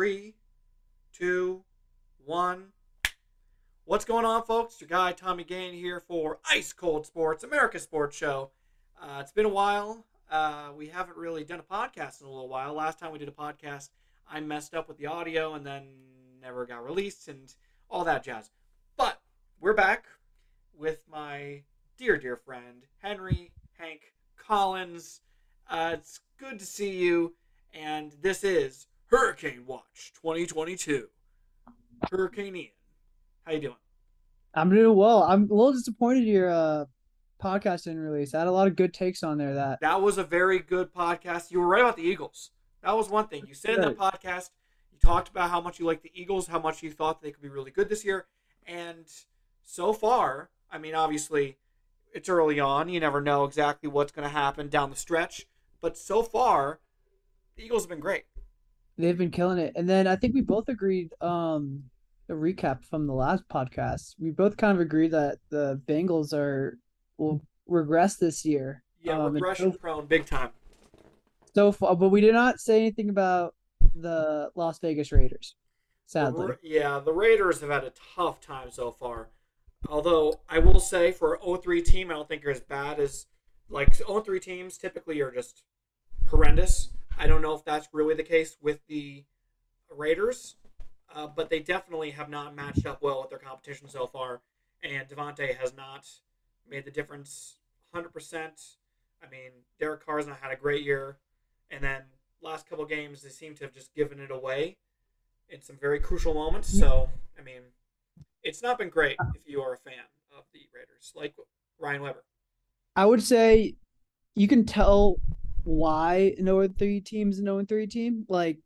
Three, two, one. What's going on, folks? Your guy Tommy Gahan here for Ice Cold Sports, America Sports Show. Uh, it's been a while. Uh, we haven't really done a podcast in a little while. Last time we did a podcast, I messed up with the audio and then never got released and all that jazz. But we're back with my dear, dear friend, Henry Hank Collins. Uh, it's good to see you. And this is Hurricane Watch 2022. Hurricane Ian. How you doing? I'm doing well. I'm a little disappointed your uh, podcast didn't release. I had a lot of good takes on there. That That was a very good podcast. You were right about the Eagles. That was one thing. You said in that podcast, you talked about how much you like the Eagles, how much you thought they could be really good this year. And so far, I mean, obviously, it's early on. You never know exactly what's going to happen down the stretch. But so far, the Eagles have been great. They've been killing it. And then I think we both agreed. Um, the recap from the last podcast, we both kind of agreed that the Bengals are will regress this year. Yeah, Um, regression so, prone, big time. so far, but we did not say anything about the Las Vegas Raiders. Sadly, The yeah, the Raiders have had a tough time so far. Although I will say for an 0-3 team, I don't think are as bad as like 0-3 teams typically are just horrendous. I don't know if that's really the case with the Raiders, uh, but they definitely have not matched up well with their competition so far. And Davante has not made the difference 100%. I mean, Derek Carr's not had a great year. And then last couple games, they seem to have just given it away in some very crucial moments. So, I mean, it's not been great if you are a fan of the Raiders, like Ryan Weber. I would say you can tell why an 0 3 team's an 0 3 team. Like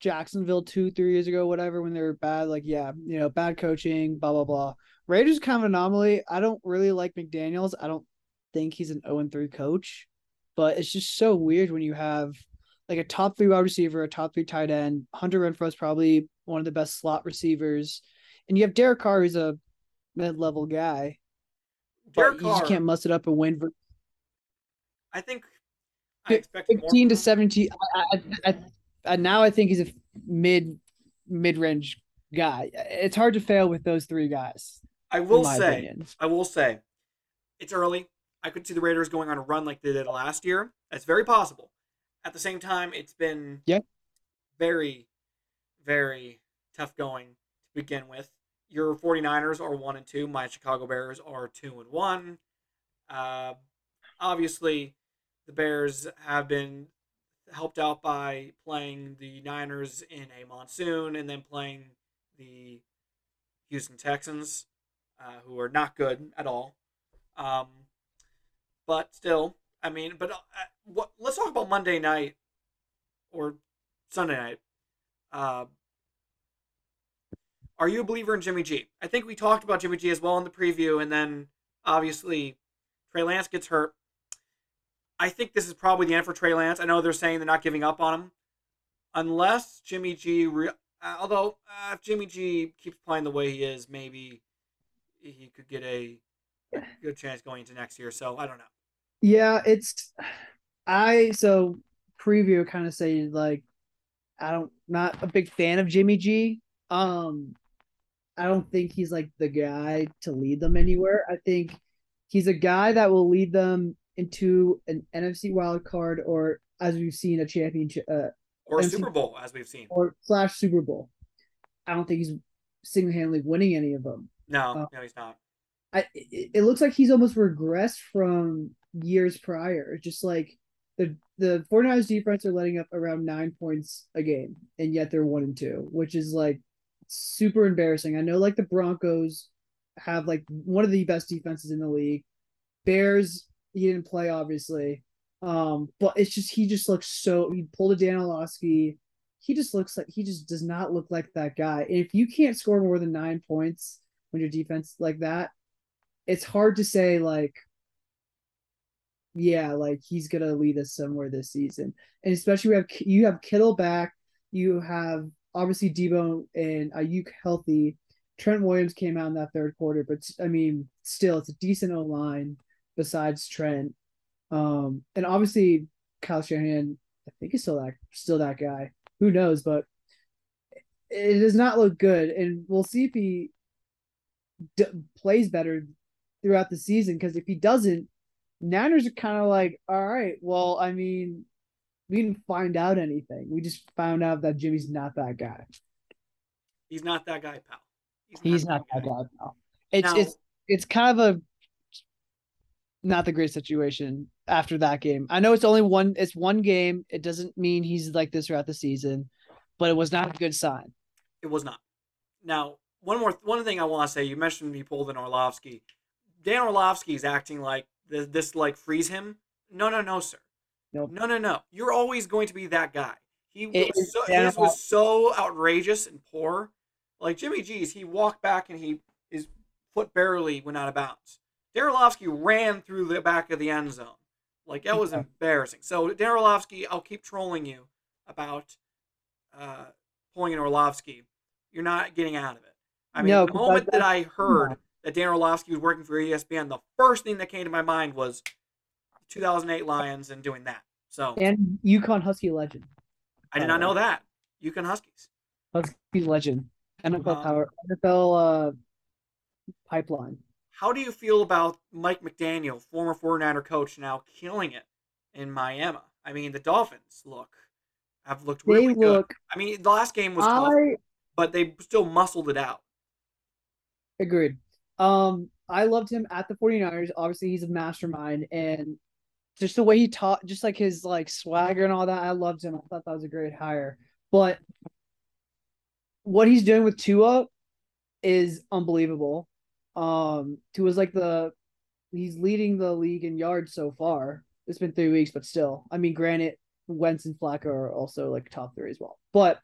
Jacksonville two, three years ago, whatever, when they were bad, like, yeah, you know, bad coaching, blah, blah, blah. Raiders kind of anomaly. I don't really like McDaniels. I don't think he's an 0 and 3 coach, but it's just so weird when you have like a top three wide receiver, a top three tight end. Hunter Renfrow is probably one of the best slot receivers. And you have Derek Carr, who's a mid level guy, Derek but you just can't muster up a win for I think I expected 15 to 17 I, I, I, I now i think he's a mid mid-range guy it's hard to fail with those three guys I will say, opinion I will say, it's early. I could see the Raiders going on a run like they did last year. That's very possible. At the same time, it's been Yeah. very, very tough going to begin with. Your 49ers are one and two. My Chicago Bears are two and one. Uh, obviously, the Bears have been helped out by playing the Niners in a monsoon and then playing the Houston Texans, uh, who are not good at all. Um, but still, I mean, but uh, what? Let's talk about Monday night or Sunday night. Uh, are you a believer in Jimmy G? I think we talked about Jimmy G as well in the preview, and then obviously Trey Lance gets hurt. I think this is probably the end for Trey Lance. I know they're saying they're not giving up on him, unless Jimmy G. Re- uh, although uh, if Jimmy G keeps playing the way he is, maybe he could get a good chance going into next year. So I don't know. yeah it's i so preview kind of say like i don't not a big fan of jimmy g um i don't think he's like the guy to lead them anywhere i think he's a guy that will lead them into an nfc wild card or as we've seen a championship uh, Or a And Super Bowl, as we've seen. or slash Super Bowl. I don't think he's single handedly winning any of them. No, Uh, no, he's not. I it, it looks like he's almost regressed from years prior. Just like the the 49ers defense are letting up around nine points a game, and yet they're one and two, which is like super embarrassing. I know like the Broncos have like one of the best defenses in the league. Bears, he didn't play obviously. Um, but it's just he just looks so he pulled a Dan Orlovsky. He just looks like he just does not look like that guy. And if you can't score more than nine points when your defense like that, it's hard to say like yeah, like he's gonna lead us somewhere this season. And especially we have you have Kittle back, you have obviously Debo and Aiyuk healthy. Trent Williams came out in that third quarter, but I mean, still, it's a decent O line besides Trent. Um, and obviously Kyle Shanahan, I think he's still that still that guy. Who knows? But it does not look good, and we'll see if he d- plays better throughout the season. Because if he doesn't, Niners are kind of like, all right, well, I mean, we didn't find out anything. We just found out that Jimmy's not that guy. He's not that guy, pal. He's not, that guy, pal. It's now, it's it's kind of a not the great situation after that game. I know it's only one it's one game. It doesn't mean he's like this throughout the season, but it was not a good sign. It was not. Now, one more one thing I want to say, you mentioned me pulled in Orlovsky. Dan Orlovsky is acting like this, this like frees him. No, no, no, sir. Nope. No, no, no. You're always going to be that guy. He was so, his was so outrageous and poor. Like Jimmy G's, he walked back and he his foot barely went out of bounds. Darolowski ran through the back of the end zone. Like that was embarrassing. So Darolowski, I'll keep trolling you about uh, pulling in Orlovsky. You're not getting out of it. I mean, no, the moment that I heard that Dan Orlovsky was working for ESPN, the first thing that came to my mind was 2008 Lions and doing that. So and UConn Husky legend. I did not know that UConn Huskies. Huskies legend. NFL um, power. NFL uh, pipeline. How do you feel about Mike McDaniel, former 49er coach, now killing it in Miami? I mean, the Dolphins look have looked really they good. Look, I mean, the last game was I, tough, but they still muscled it out. Agreed. Um, I loved him at the 49ers. Obviously, he's a mastermind and just the way he taught, just like his like swagger and all that. I loved him. I thought that was a great hire. But what he's doing with Tua is unbelievable. Um, Tua's like the he's leading the league in yards so far. It's been three weeks, but still, I mean, granted, Wentz and Flacco are also like top three as well. But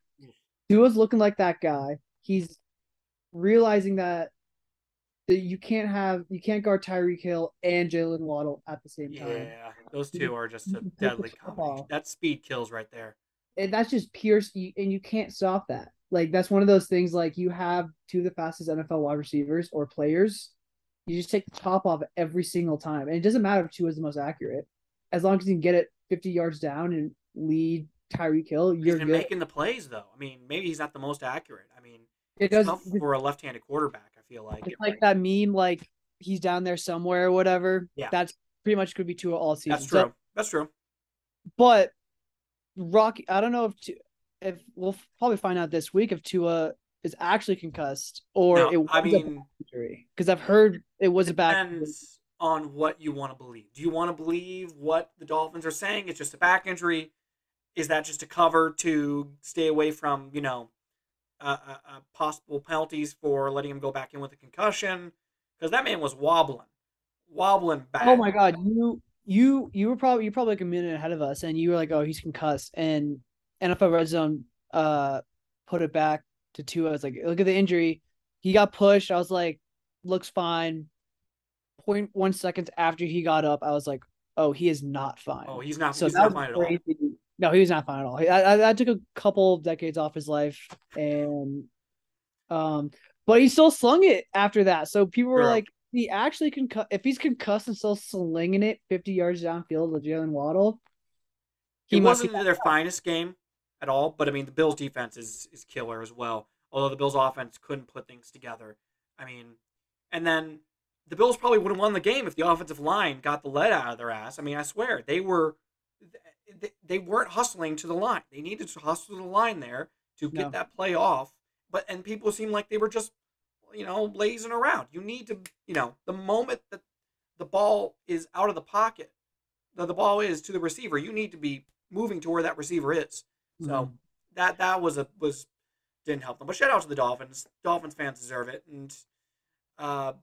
Tua's looking like that guy. He's realizing that that you can't have you can't guard Tyreek Hill and Jalen Waddle at the same time. Yeah, those two are just a deadly combination. That speed kills right there. And that's just pure, and you can't stop that. Like that's one of those things. Like you have two of the fastest NFL wide receivers or players. You just take the top off every single time, and it doesn't matter if two is the most accurate, as long as you can get it fifty yards down and lead Tyreek Hill. You're good. making the plays though. I mean, maybe he's not the most accurate. I mean, it does for a left-handed quarterback. I feel like it's like that meme, like he's down there somewhere or whatever. Yeah, that's pretty much could be Tua all season. That's true. So, that's true. But Rocky, I don't know if if we'll probably find out this week if Tua is actually concussed or no, it was I mean, injury because I've heard it was it a back. Depends on what you want to believe. Do you want to believe what the Dolphins are saying? It's just a back injury. Is that just a cover to stay away from you know uh, uh, uh, possible penalties for letting him go back in with a concussion? Because that man was wobbling, wobbling back. Oh my god, you you you were probably you probably like a minute ahead of us, and you were like, oh, he's concussed, and NFL Red Zone uh put it back to two. I was like, look at the injury. He got pushed. I was like, looks fine. Point one seconds after he got up, I was like, oh, he is not fine. Oh, he's not. So he's not fine crazy. at all. No, he was not fine at all. I, I, that took a couple of decades off his life, and um, but he still slung it after that. So people were like, he actually can cut if he's concussed and still slinging it 50 yards downfield with Jalen Waddle. He it wasn't their finest game at all. But I mean, the Bills' defense is is killer as well. Although the Bills' offense couldn't put things together. I mean, and then the Bills probably would have won the game if the offensive line got the lead out of their ass. I mean, I swear they were they they weren't hustling to the line. They needed to hustle to the line there to get no. that play off. But and people seem like they were just you know lazing around. You need to you know the moment that the ball is out of the pocket, the, the ball is to the receiver. You need to be moving to where that receiver is. So mm-hmm. that that was a was didn't help them. But shout out to the Dolphins. Dolphins fans deserve it. And uh,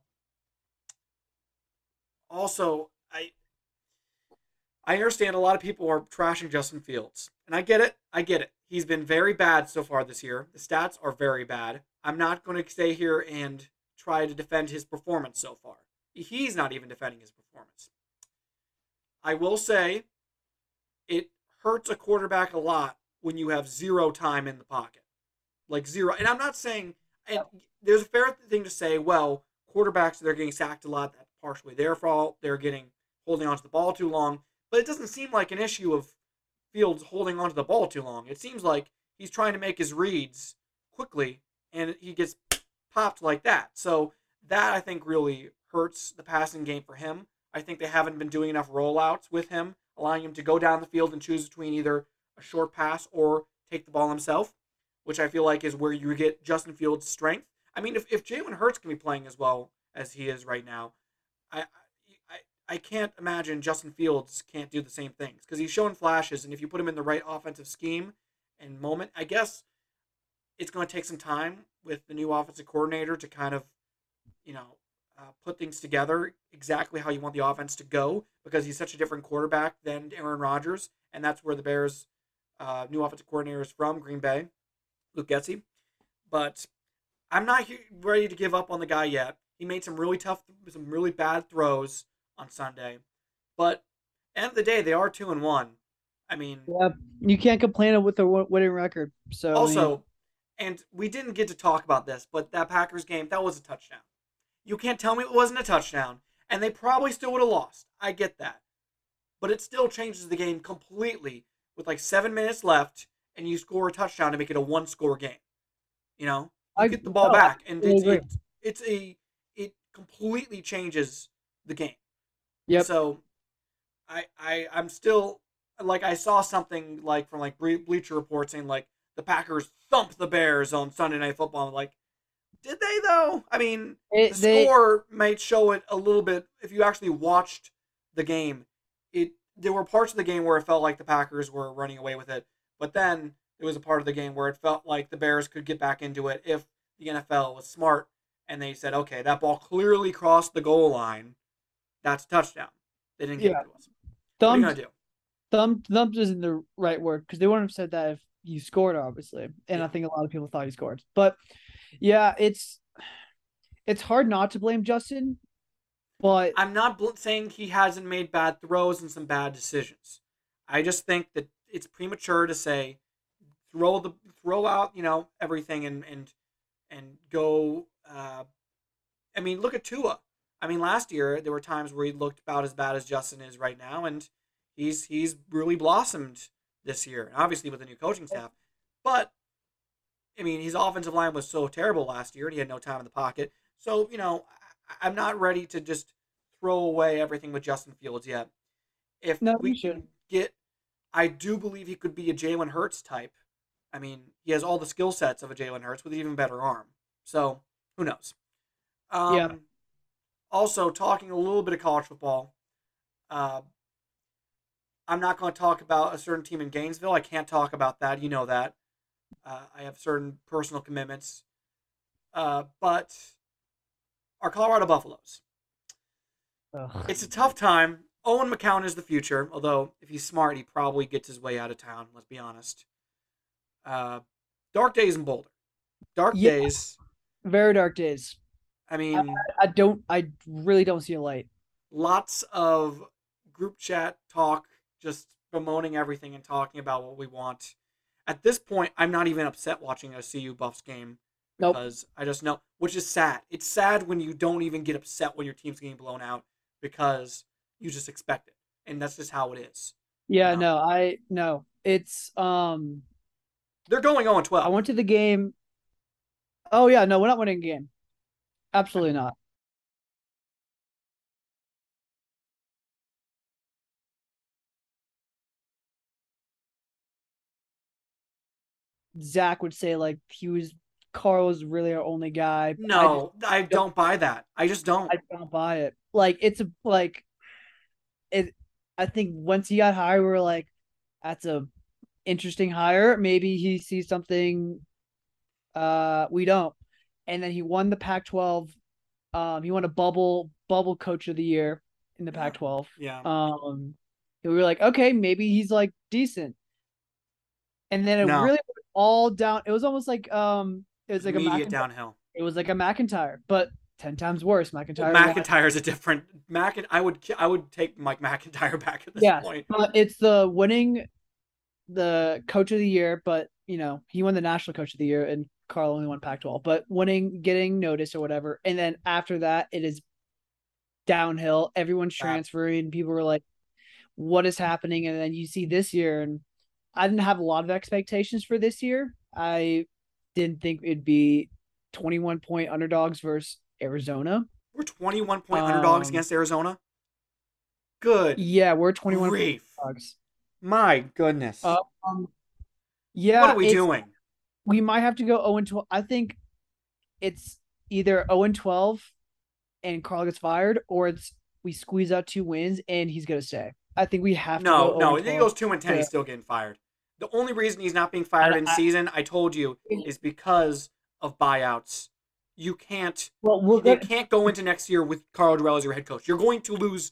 also, I I understand a lot of people are trashing Justin Fields, and I get it. I get it. He's been very bad so far this year. The stats are very bad. I'm not going to stay here and try to defend his performance so far. He's not even defending his performance. I will say it hurts a quarterback a lot when you have zero time in the pocket. Like zero. And I'm not saying and there's a fair thing to say, well, quarterbacks they're getting sacked a lot, that's partially their fault. They're getting holding onto the ball too long. But it doesn't seem like an issue of Fields holding onto the ball too long. It seems like he's trying to make his reads quickly, and he gets popped like that. So that I think really hurts the passing game for him. I think they haven't been doing enough rollouts with him, allowing him to go down the field and choose between either a short pass or take the ball himself, which I feel like is where you get Justin Fields' strength. I mean, if, if Jalen Hurts can be playing as well as he is right now, I I, I can't imagine Justin Fields can't do the same things because he's shown flashes, and if you put him in the right offensive scheme and moment, I guess it's going to take some time with the new offensive coordinator to kind of, you know, uh, put things together exactly how you want the offense to go because he's such a different quarterback than Aaron Rodgers, and that's where the Bears' uh, new offensive coordinator is from, Green Bay, Luke Getsy. But I'm not ready to give up on the guy yet. He made some really tough, some really bad throws on Sunday, but end of the day, they are two and one. I mean, yeah, you can't complain with a winning record. So also, I mean... and we didn't get to talk about this, but that Packers game that was a touchdown. You can't tell me it wasn't a touchdown, and they probably still would have lost. I get that, but it still changes the game completely with like seven minutes left, and you score a touchdown to make it a one-score game. You know, you I get the ball no, back, and it's, it's, it's a it completely changes the game. Yeah. So, I I I'm still like I saw something like from like Bleacher Report saying like the Packers thump the Bears on Sunday Night Football. Like, did they though? I mean, it, the they, score might show it a little bit. If you actually watched the game, it there were parts of the game where it felt like the Packers were running away with it, but then it was a part of the game where it felt like the Bears could get back into it if the NFL was smart and they said, okay, that ball clearly crossed the goal line. That's a touchdown. They didn't get yeah. it to us. Thumped, what are you gonna do? Thumped, thumped isn't the right word because they wouldn't have said that if you scored, obviously. And yeah. I think a lot of people thought he scored. But yeah, it's it's hard not to blame Justin, but I'm not saying he hasn't made bad throws and some bad decisions. I just think that it's premature to say throw the throw out you know everything and and and go. Uh, I mean, look at Tua. I mean, last year there were times where he looked about as bad as Justin is right now, and he's he's really blossomed this year, and obviously with the new coaching staff. But I mean, his offensive line was so terrible last year, and he had no time in the pocket. So you know, I'm not ready to just throw away everything with Justin Fields yet. If no, we can get, I do believe he could be a Jalen Hurts type. I mean, he has all the skill sets of a Jalen Hurts with an even better arm. So who knows? Um, yeah. Also, talking a little bit of college football. Uh, I'm not going to talk about a certain team in Gainesville. I can't talk about that. You know that. Uh, I have certain personal commitments. Uh, but our Colorado Buffaloes. Ugh. It's a tough time. Owen McCown is the future, although if he's smart, he probably gets his way out of town. Let's be honest. Uh, dark days in Boulder. Dark yeah. days. Very dark days. I mean, I, I don't. I really don't see a light. Lots of group chat talk, just bemoaning everything and talking about what we want. At this point, I'm not even upset watching a CU Buffs game nope. because I just know, which is sad. It's sad when you don't even get upset when your team's getting blown out because you just expect it, and that's just how it is. Yeah, you know? no, I no. It's um, they're going on twelve. I went to the game. Oh yeah, no, we're not winning a game. Absolutely not. Zach would say like he was Karl was really our only guy. No, I, just, I don't buy that. I just don't. I don't buy it. Like it's a like it. I think once he got hired, we are like, that's a interesting hire. Maybe he sees something uh we don't. And then he won the Pac-12. Um, he won a bubble bubble coach of the year in the Pac-12. Yeah. Um, we were like, okay, maybe he's like decent. And then it no. really all down. It was almost like um, it was like Immediate a downhill. It was like a MacIntyre, but ten times worse. McIntyre. Well, MacIntyre's a different Mac. I would I would take Mike McIntyre back at this yeah, point. But it's the winning the coach of the year, but you know he won the national coach of the year, and Karl only won Pac-12. But winning, getting noticed or whatever, and then after that, it is downhill. Everyone's transferring. People were like, "What is happening?" And then you see this year, and I didn't have a lot of expectations for this year. I didn't think it'd be 21 point underdogs versus Arizona. We're 21 point underdogs Um, against Arizona. Good Yeah, we're 21 point grief. underdogs. My goodness. Uh, Um, yeah, what are we doing? We might have to go 0 and 12. I think it's either 0 and 12 and Karl gets fired, or it's we squeeze out two wins and he's gonna stay. I think we have to No, go no. 0 If and he goes two and ten, he's still getting fired. The only reason he's not being fired I- in season, I told you, is because of buyouts. You can't. Well, They gonna, can't go into next year with Karl Dorrell as your head coach. You're going to lose.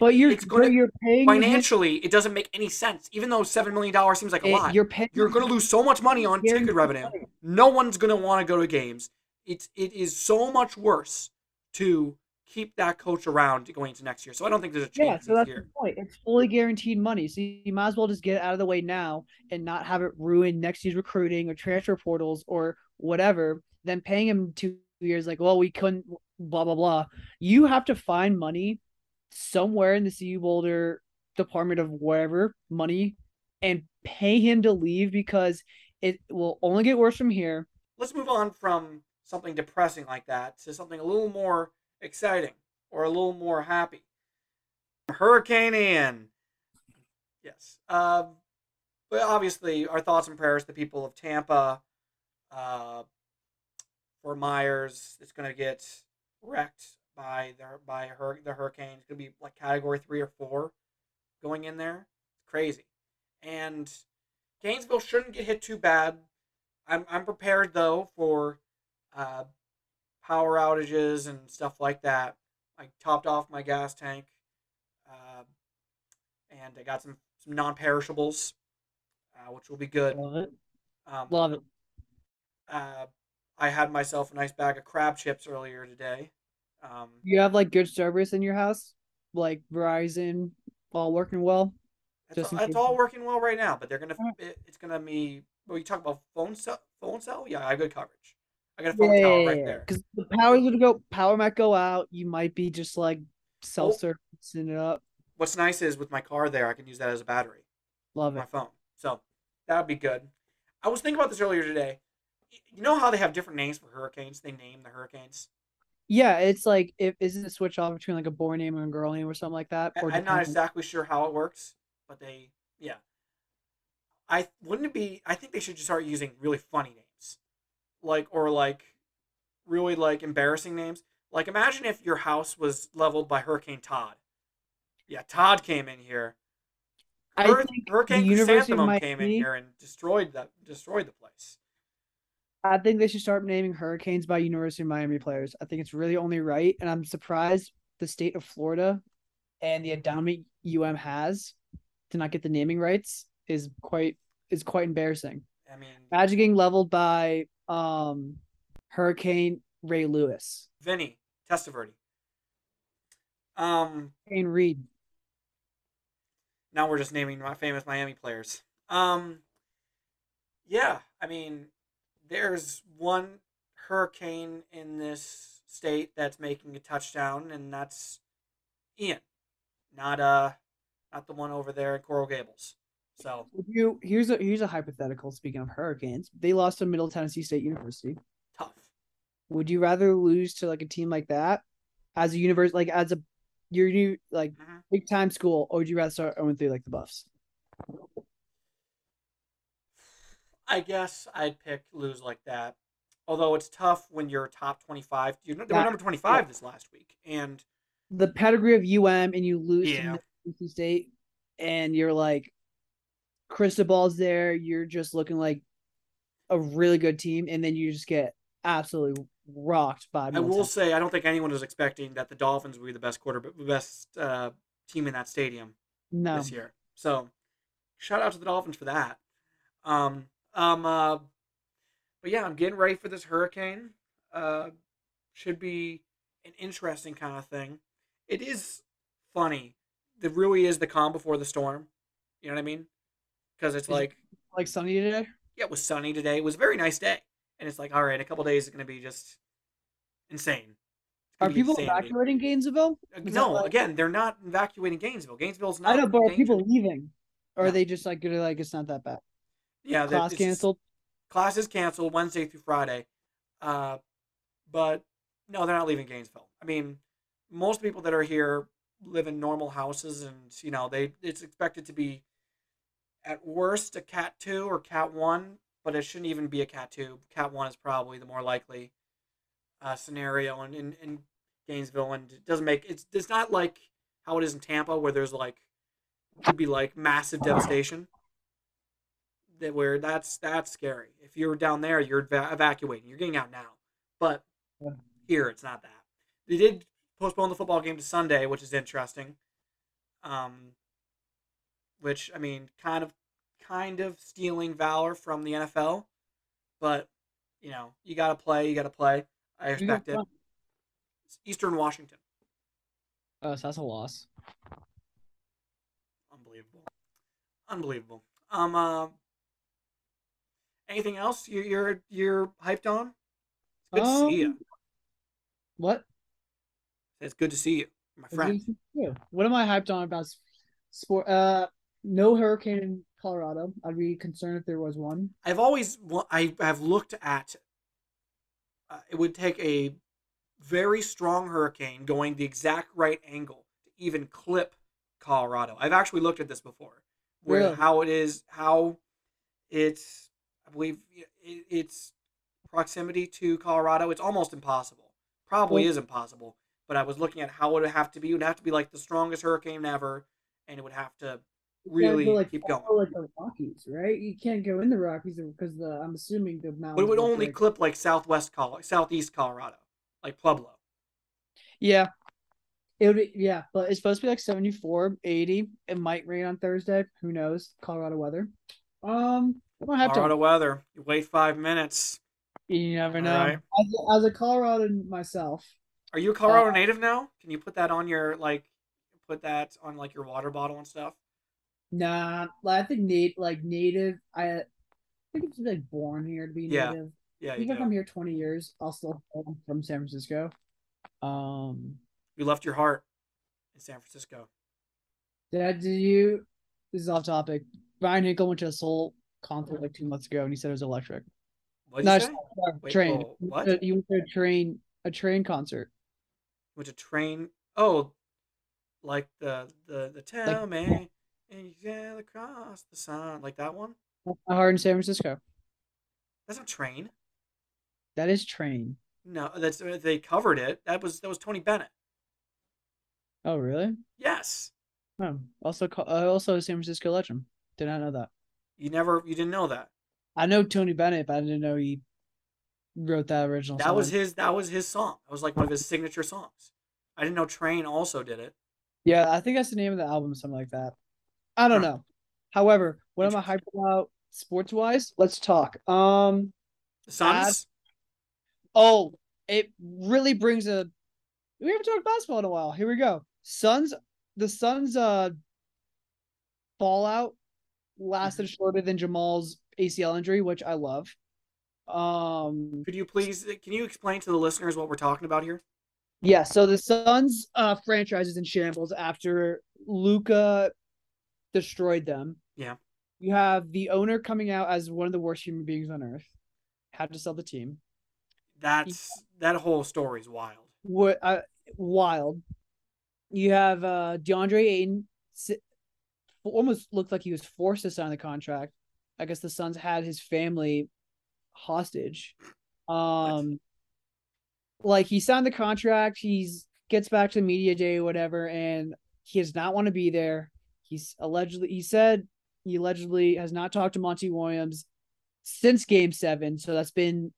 but you're it's gonna you're paying financially. It doesn't make any sense. Even though seven million dollars seems like a eh, lot, You're paying. you're going to lose so much money on ticket revenue. money. No one's going to want to go to games. It's it is so much worse to keep that coach around going into next year. So I don't think there's a change Yeah, so that's year. the point. It's fully guaranteed money, so you might as well just get it out of the way now and not have it ruin next year's recruiting or transfer portals or whatever. Then paying him two years, like, well, we couldn't, blah blah blah. You have to find money somewhere in the CU Boulder Department of whatever money and pay him to leave because it will only get worse from here. let's move on from something depressing like that to something a little more exciting or a little more happy. Hurricane Ian. Yes. Uh, but obviously, our thoughts and prayers to the people of Tampa. Uh, Fort Myers, it's going to get wrecked by the by her the hurricane. It's going to be like category three or four going in there. Crazy, and Gainesville shouldn't get hit too bad. I'm I'm prepared though for uh, power outages and stuff like that. I topped off my gas tank, uh, and I got some some non-perishables, uh, which will be good. Love it. Um, Love it. uh, I had myself a nice bag of crab chips earlier today. Um, You have like good service in your house, like Verizon, all working well. it's, Just it's all working well right now, but they're gonna it, it's gonna be. Well, you talk about phone cell, phone cell. Yeah, I have good coverage. I got a phone tower right there. Because the power would go, power might go out. You might be just like Oh. self-servicing it up. What's nice is with my car there, I can use that as a battery. Love it. my phone. So that would be good. I was thinking about this earlier today. You know how they have different names for hurricanes? They name the hurricanes. Yeah, it's like if isn't it switch off between like a boy name and a girl name or something like that? I- Or I'm not exactly sure how it works, but they, yeah. I wouldn't it be? I think they should just start using really funny names, like or like really like embarrassing names. Like imagine if your house was leveled by Hurricane Todd. Yeah, Todd came in here. I Hur- think Hurricane Chrysanthemum came in here and destroyed the destroyed the place. I think they should start naming hurricanes by University of Miami players. I think it's really only right, and I'm surprised the state of Florida and the endowment UM has to not get the naming rights is quite is quite embarrassing. I mean, Imagine getting leveled by um Hurricane Ray Lewis, Vinny Testaverde. Um, Kane Reed. now we're just naming my famous Miami players. Um, yeah, I mean, there's one hurricane in this state that's making a touchdown, and that's Ian, not uh, not the one over there at Coral Gables. So Would you here's a here's a hypothetical. Speaking of hurricanes, they lost to Middle Tennessee State University. tough. Would you rather lose to like a team like that as a universe, like as a your new like Mhm. big time school, or would you rather start 0 3 like the Buffs? I guess I'd pick lose like that. Although it's tough when you're top twenty-five. You're they were number twenty-five this last week, and The pedigree of UM and you lose Yeah. to Middle Tennessee State, and you're like, Cristobal's there. You're just looking like a really good team, and then you just get absolutely rocked by. I will say I don't think anyone was expecting that the Dolphins would be the best quarter, but the best uh, team in that stadium no. this year. So, shout out to the Dolphins for that. Um, um, uh, but yeah, I'm getting ready for this hurricane. Uh, should be an interesting kind of thing. It is funny. It really is the calm before the storm. You know what I mean? Because it's Is it- like, Like sunny today. yeah, it was sunny today. It was a very nice day, and it's like, all right, a couple days is going to be just insane. Are people insanity. evacuating Gainesville? Uh, Is No, like- again, they're not evacuating Gainesville. Gainesville's not. I know, but are people leaving? Or No. are they just like gonna like it's not that bad? Yeah, that- Class just- canceled. class is canceled Wednesday through Friday. Uh, but no, they're not leaving Gainesville. I mean, most people that are here live in normal houses, and you know they it's expected to be at worst a cat two or cat one, but it shouldn't even be a cat two. Cat one is probably the more likely uh, scenario in, in, in Gainesville, and it doesn't make it's it's not like how it is in Tampa where there's like could be like massive devastation. That where that's that's scary. If you're down there, you're eva- evacuating. You're getting out now. But here, it's not that. They did postpone the football game to Sunday, which is interesting. Um, which I mean, kind of, kind of stealing valor from the NFL, but you know, you got to play. You got to play. I expect it. It's Eastern Washington. Oh, so that's a loss. Unbelievable. Unbelievable. Um. Uh, anything else you're you're you're hyped on? It's good to see you. Um, What? It's good to see you, my friend. you? What am I hyped on about sport? Uh, no hurricane in Colorado. I'd be concerned if there was one. I've always I have looked at. Uh, it would take a very strong hurricane going the exact right angle to even clip Colorado. I've actually looked at this before, where Really? how it is how it's I believe it, it's proximity to Colorado. It's almost impossible. Probably Well- is impossible. But I was looking at how it would have to be. It would have to be like the strongest hurricane ever, and it would have to really go, like, keep follow, going. Like the Rockies, right? You can't go in the Rockies because the I'm assuming the mountains. But it would only break. clip like southwest Col- southeast Colorado, like Pueblo. Yeah. It would be, yeah, but it's supposed to be like 74, 80. It might rain on Thursday. Who knows? Colorado weather. Um, I don't have Colorado to. weather. You wait five minutes. You never know. right. As a, as a Coloradan myself, Are you a Colorado Uh, native now? Can you put that on your like, put that on like your water bottle and stuff? Nah. like, I think nat like native. I, I think it's like born here to be Yeah, native. Yeah, you Even if do. I'm here 20 years, I'll still from San Francisco. Um, You left your heart in San Francisco. Dad, did you? this is off topic. Brian Hinkle went to a Soul concert like two months ago, and he said it was electric. What did No, you not- Wait, train. whoa, what? He went to a train, a train concert. Went to train. Oh, like the the the tell me and you sail across the sun, like that one. My heart in San Francisco. That's not train. That is train. No, that's they covered it. That was that was Tony Bennett. Oh, really? Yes, Oh, also, uh, also a San Francisco legend. Did not know that. you never you didn't know that. I know Tony Bennett, but I didn't know he wrote that original. That was his. That was his song. That was like one of his signature songs. I didn't know Train also did it. Yeah, I think that's the name of the album, something like that. I don't know. However, what am I hyped about sports wise? Let's talk. Um, Suns. oh, it really brings a. We haven't talked basketball in a while. Here we go. Suns. The Suns. Uh, fallout lasted shorter than Jamal's ACL injury, which I love. Um, Could you please? Can you explain to the listeners what we're talking about here? Yeah, so the Suns uh franchise is in shambles after Luka destroyed them. Yeah. You have the owner coming out as one of the worst human beings on earth. Had to sell the team. That's that whole story's wild. What uh, wild. You have uh DeAndre Ayton almost looked like he was forced to sign the contract. I guess the Suns had his family hostage. Um like he signed the contract, he's gets back to media day or whatever, and he does not want to be there. He's allegedly he said he allegedly has not talked to Monty Williams since game seven, so that's been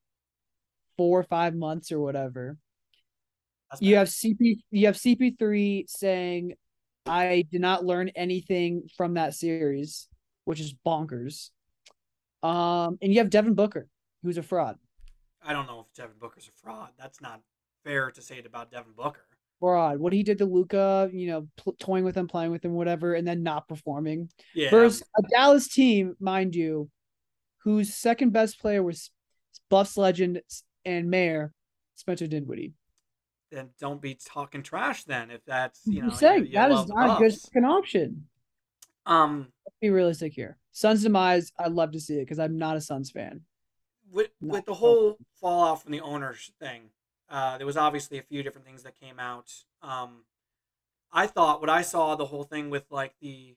four or five months or whatever. You have CP you have CP3 saying I did not learn anything from that series, which is bonkers. Um and you have Devin Booker, who's a fraud. I don't know if Devin Booker's a fraud. That's not fair to say it about Devin Booker. What he did to Luka, you know, pl- toying with him, playing with him, whatever, and then not performing. Yeah. Versus a Dallas team, mind you, whose second best player was Buffs legend and mayor Spencer Dinwiddie. then don't be talking trash then if that's you know I'm saying you that love is not a good option. Um Let's be realistic here. Suns demise, I'd love to see it because I'm not a Suns fan. with Not with the whole fallout from the owners thing, uh, there was obviously a few different things that came out. Um, I thought what I saw the whole thing with like the,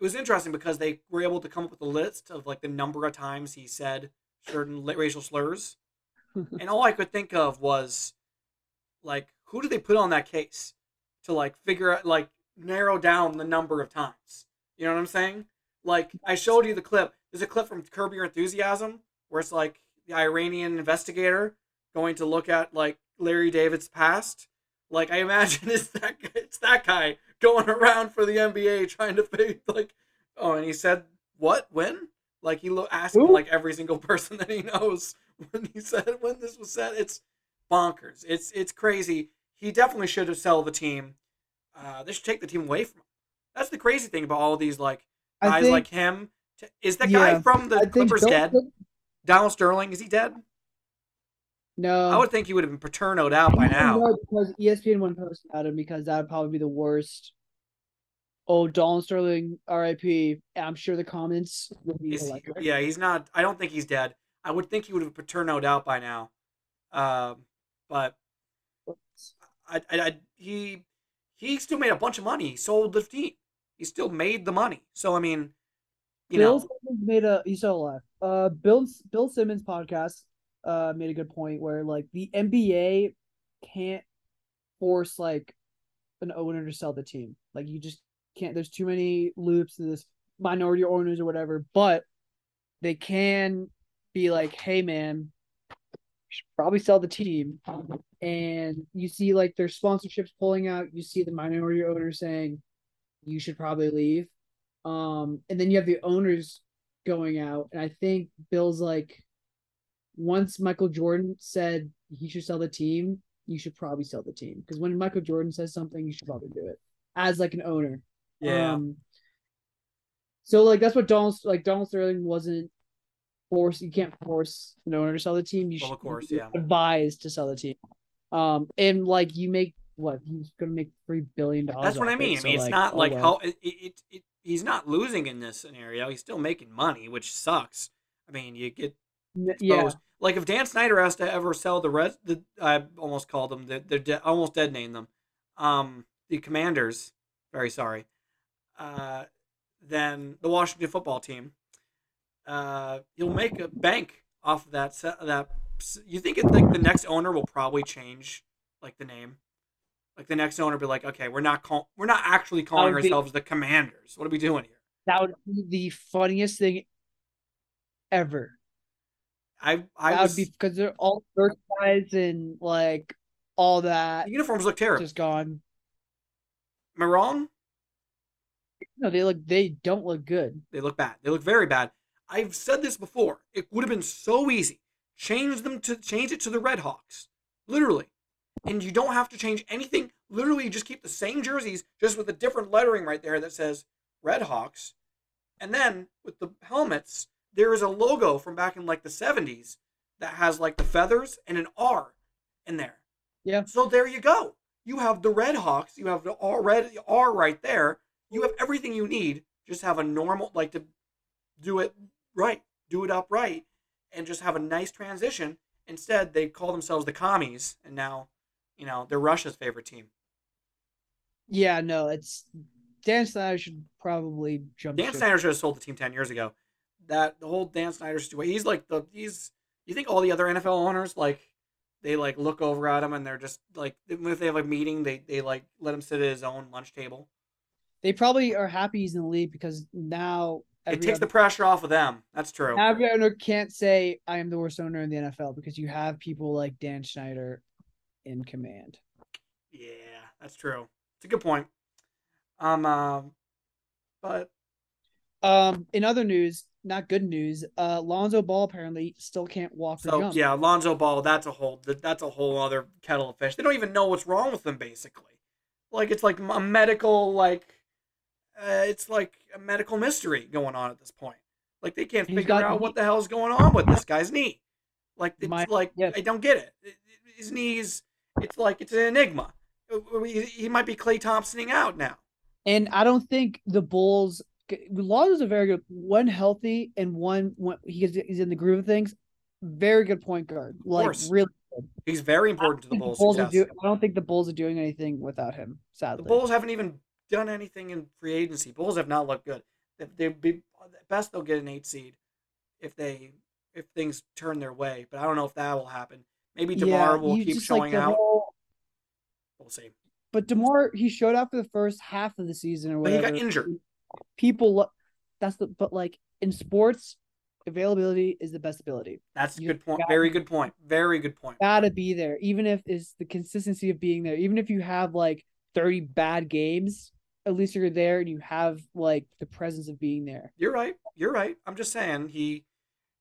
it was interesting because they were able to come up with a list of like the number of times he said certain racial slurs, and all I could think of was, like, who did they put on that case to like figure out like narrow down the number of times? You know what I'm saying? Like I showed you the clip. There's a clip from Curb Your Enthusiasm where it's like the Iranian investigator going to look at like Larry David's past. Like I imagine it's that guy, it's that guy going around for the NBA trying to fake like oh and he said what? When? Like he lo- asked like every single person that he knows when he said when this was said. It's bonkers. It's it's crazy. He definitely should have sell the team. Uh they should take the team away from him. That's the crazy thing about all these like guys think, like him. Is that guy Yeah, from the I Clippers dead? Donald Sterling is he dead No, I would think he would have been paternoed out by now know because ESPN wouldn't post about him because that would probably be the worst. Oh, Donald Sterling, R.I.P. I'm sure the comments would be yeah, he's not. I don't think he's dead. I would think he would have paternoed out by now. Um, but I, I, I, he, he still made a bunch of money. He sold the team. He still made the money. So I mean, you Bill know, Simmons made a he's still alive. Uh, Bill Bill Simmons podcast uh made a good point where like the NBA can't force like an owner to sell the team. Like you just can't. There's too many loops to this minority owners or whatever. But they can be like, hey man, probably sell the team. And you see like their sponsorships pulling out. You see the minority owners saying you should probably leave. Um, and then you have the owners going out, and I think Bill's like, once Michael Jordan said he should sell the team, you should probably sell the team because when Michael Jordan says something, you should probably do it as like an owner. yeah, Um, so like that's what Donald like Donald Sterling wasn't forced. You can't force an owner to sell the team. You Well, should of course, yeah. advised to sell the team. Um, and like you make what he's gonna make three billion dollars. that's what I off it, mean. I mean, it's like, not oh, like well. how it, it, it. He's not losing in this scenario. He's still making money, which sucks. I mean, you get yeah. Like if Dan Snyder has to ever sell the rest, the I almost called them the they're de- almost dead named them, um, the Commanders. Very sorry. Uh, then the Washington football team. Uh, you'll make a bank off of that. se- That you think it, like the next owner will probably change like the name. Like the next owner will be like, okay, we're not call- we're not actually calling be- ourselves the Commanders. What are we doing here? That would be the funniest thing ever. I I that was would be because they're all merchandise and like all that the uniforms look terrible. just gone. Am I wrong? No, they look they don't look good. They look bad. They look very bad. I've said this before. It would have been so easy. Change them to change it to the Red Hawks. Literally. And you don't have to change anything. Literally, you just keep the same jerseys, just with a different lettering right there that says Red Hawks. And then with the helmets, there is a logo from back in like the 70s that has like the feathers and an R in there. Yeah. So there you go. You have the Red Hawks. You have the R red the R right there. You have everything you need. Just have a normal like to do it right, do it upright, and just have a nice transition. Instead, they call themselves the commies, and now, you know, they're Russia's favorite team. Yeah, no, it's Dan Snyder should probably jump. Dan. Snyder should have sold the team ten years ago. That the whole Dan Snyder situation. He's like the he's. You think all the other NFL owners like they like look over at him and they're just like if they have a meeting they they like let him sit at his own lunch table. They probably are happy he's in the league because now it takes the pressure off of them. That's true. every owner can't say I am the worst owner in the NFL because you have people like Dan Snyder in command. Yeah, that's true. It's a good point. Um, uh, but Um, in other news, not good news, uh, Lonzo Ball apparently still can't walk or so yeah, Lonzo Ball. That's a whole. That's a whole other kettle of fish. They don't even know what's wrong with him. Basically, like it's like a medical like. Uh, it's like a medical mystery going on at this point. Like they can't He's figure out knee- what the hell's going on with this guy's knee. Like it's My- like yes. I don't get it. His knees. It's like it's an enigma. Uh, He he might be Klay Thompsoning out now. And I don't think the Bulls. Lonzo's a very good one healthy and one when he gets he's in the groove of things. very good point guard. Like really He's very important to the Bulls' are do- I don't think the Bulls are doing anything without him, Sadly, The. Bulls haven't even done anything in free agency. Bulls have not looked good. They, be best they'll get an eight seed if they if things turn their way. But I don't know if that will happen. Maybe Demar will keep like, showing the out. whole- We'll see. but Demar, he showed up for the first half of the season or But he got injured. People, lo- that's the but like in sports, availability is the best ability. That's a You good point. got- Very good point. Very good point. Gotta be there, even if it's the consistency of being there. Even if you have like thirty bad games, at least you're there and you have like the presence of being there. You're right. You're right. I'm just saying he,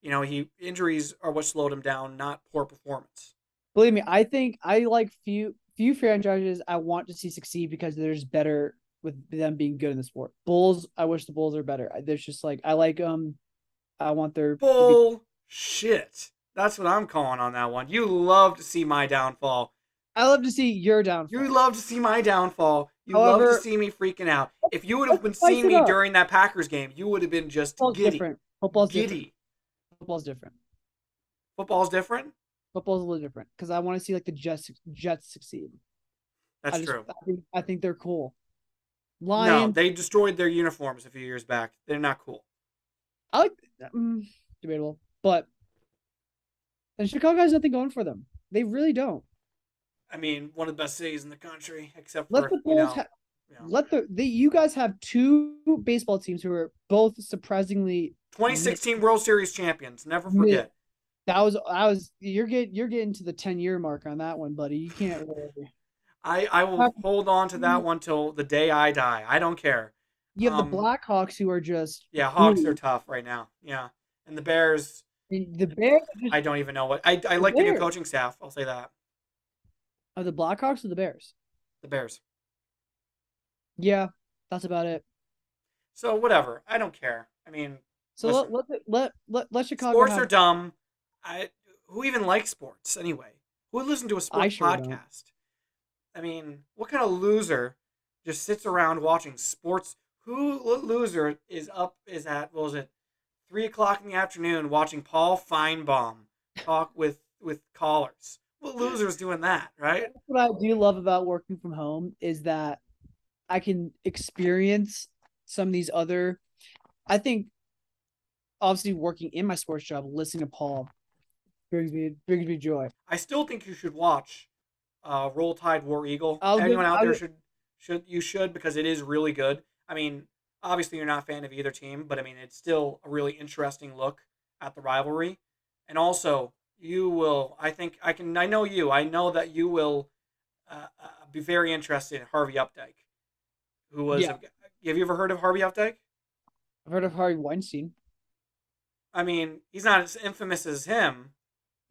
you know, he injuries are what slowed him down, not poor performance. Believe me, I think I like few few franchises I want to see succeed because there's better with them being good in the sport. Bulls, I wish the Bulls are better. There's just like I like um, I want their to be- Bullshit. That's what I'm calling on that one. You love to see my downfall. I love to see your downfall. You love to see my downfall. You love to see me freaking out. If you would have been seeing me up. during that Packers game, you would have been just Football's giddy. different. Football's different. Giddy. Football's different. Football's different. Football's a little different because I want to see like the Jets Jets succeed. That's I just, true. I think, I think they're cool. No, they destroyed their uniforms a few years back. They're not cool. I like mm, debatable, but and Chicago has nothing going for them. They really don't. I mean, one of the best cities in the country, except Let for the you Bulls know, ha- you know. let the they you guys have two baseball teams who are both surprisingly 2016 World Series champions. Never Mid- forget. that was I was you're getting you're getting to the ten year mark on that one, buddy. You can't really. I, I will hold on to that one till the day I die. I don't care. You have Um, the Blackhawks who are just Yeah, Hawks Ooh. are tough right now. Yeah, and the Bears. the Bears just, I don't even know what. I, I like the new coaching staff. I'll say that. are the Blackhawks or the Bears. The Bears. Yeah, that's about it. So whatever. I don't care. I mean, So Listen. let, let let let let Chicago sports have, are dumb. I who even likes sports anyway? Who would listen to a sports sure don't. I mean, what kind of loser just sits around watching sports? Who loser is up is at what was it three o'clock in the afternoon watching Paul Finebaum talk with with callers? What loser's doing that, right? what I do love about working from home is that I can experience some of these other. I think, obviously, working in my sports job, listening to Paul brings me brings me joy. I still think you should watch uh, Roll Tide War Eagle. I'll give- Anyone out I'll there should should you should because it is really good. I mean, obviously you're not a fan of either team, but I mean it's still a really interesting look at the rivalry. And also, you will. I think I can. I know you. I know that you will uh, uh, be very interested in Harvey Updike, who was. Yeah. have you ever heard of Harvey Updike? I've heard of Harvey Weinstein. I mean, he's not as infamous as him,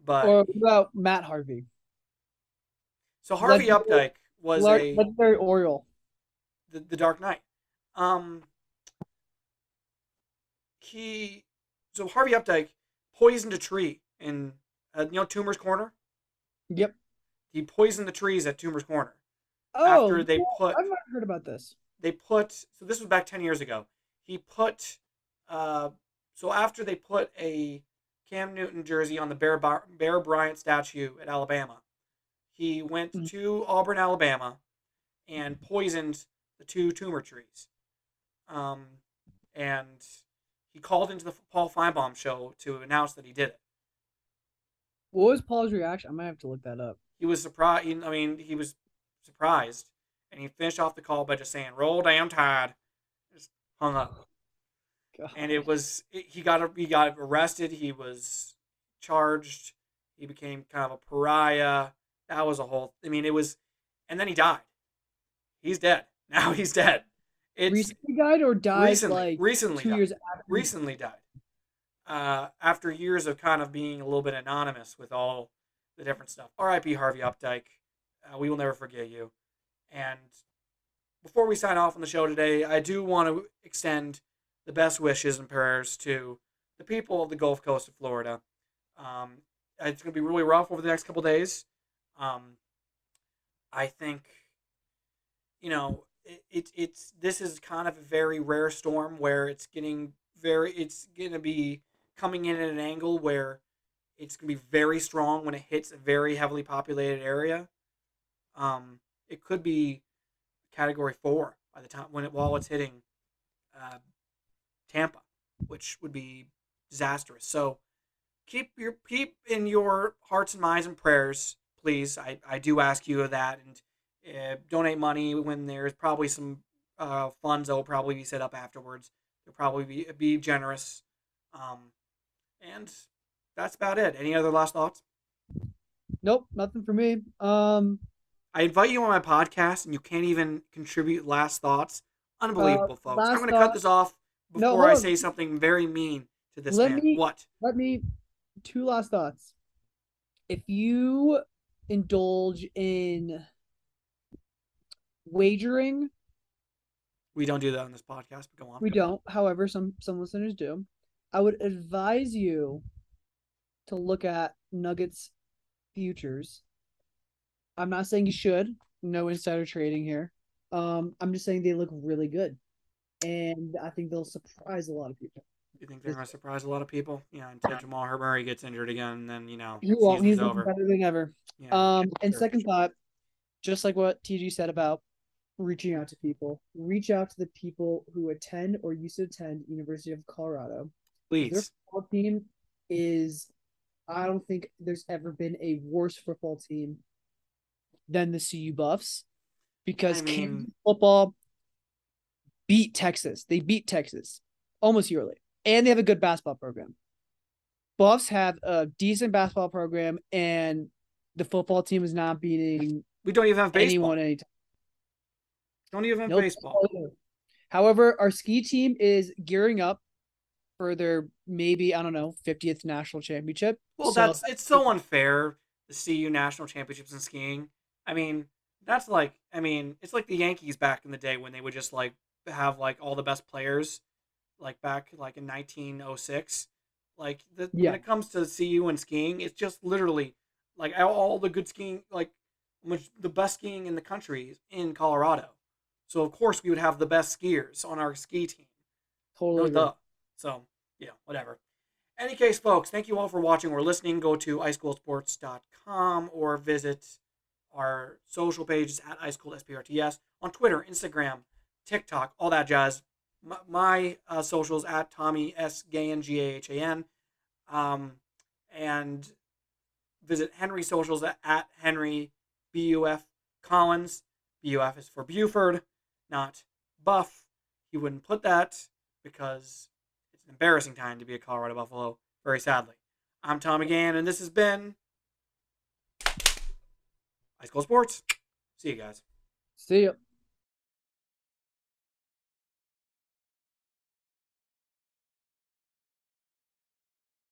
but or about Matt Harvey, so Harvey Legendary- Updike was Lar- a legendary Oriole. the, the Dark Knight. Um, he so Harvey Updike poisoned a tree in uh, you know Toomer's Corner. Yep. He poisoned the trees at Toomer's Corner Oh, after they yeah, put I've not heard about this. they put so this was back 10 years ago he put uh so after they put a cam newton jersey on the bear, Bar- bear bryant statue at alabama he went Mhm. to auburn alabama and poisoned the two toomer trees um and he called into the paul finebaum show to announce that he did it What was Paul's reaction? I might have to look that up. he was surprised i mean he was surprised and he finished off the call by just saying roll damn tide just hung up God. and it was it, he got he got arrested. He was charged. He became kind of a pariah. That was a whole. I mean, it was, and then he died. He's dead now. He's dead. It's recently died or died recently like recently two died. years after. recently died. Uh, after years of kind of being a little bit anonymous with all the different stuff. R.I.P. Harvey Updike. Uh, we will never forget you. And before we sign off on the show today, I do want to extend the best wishes and prayers to the people of the Gulf Coast of Florida. Um, it's going to be really rough over the next couple days. Um, I think, you know, it, it, it's this is kind of a very rare storm where it's getting very, it's going to be coming in at an angle where It's going to be very strong when it hits a very heavily populated area. Um, it could be category four by the time when it while it's hitting uh, Tampa, which would be disastrous. So keep your keep in your hearts and minds and prayers, please. I, I do ask you of that and uh, donate money when there's probably some uh, funds that will probably be set up afterwards. You'll probably be be generous, um, and that's about it. Any other last thoughts? Nope, nothing for me. Um, I invite you on my podcast, and you can't even contribute last thoughts. Unbelievable, folks. I'm Uh, going to cut this off before hold I say something very mean to this Let man. me- What? let me two last thoughts. If you indulge in wagering, We don't do that on this podcast, but go on. we don't. However, some some listeners do. I would advise you to look at Nuggets futures. I'm not saying you should. No insider trading here. Um, I'm just saying they look really good, and I think they'll surprise a lot of people. You think they're going to surprise a lot of people? Yeah, until Jamal Murray gets injured again, then you know He won't. He's over. better than ever. Yeah, Um, and sure. second thought, just like what TG said about reaching out to people, reach out to the people who attend or used to attend University of Colorado. Their please. football team is, I don't think there's ever been a worse football team than the CU Buffs, because I mean- football beat Texas. They beat Texas almost yearly, and they have a good basketball program. Buffs have a decent basketball program, and the football team is not beating We don't even have baseball. anyone anytime. Don't even have Nope. baseball. However, our ski team is gearing up for their maybe I don't know 50th national championship. Well, So- that's it's so unfair. The CU national championships in skiing. I mean, that's like I mean, it's like the Yankees back in the day when they would just like have like all the best players, like back like in 1906. Like the, Yeah. when it comes to CU and skiing, it's just literally like all- the good skiing, like much the best skiing in the country is in Colorado. So of course we would have the best skiers on our ski team. Totally. No. So, yeah, whatever. Any case, folks, thank you all for watching or listening. Go to IceColdSports.com or visit our social pages at IceColdSprts on Twitter, Instagram, TikTok, all that jazz. My, my uh, socials at Tommy S. Gahan, G A H A N. Um, and visit Henry socials at, at Henry B U F Collins. B U F is for Buford, not Buff. He wouldn't put that because it's an embarrassing time to be a Colorado Buffalo, very sadly. I'm Tom Gahan, and this has been Ice Cold Sports. See you guys. See ya.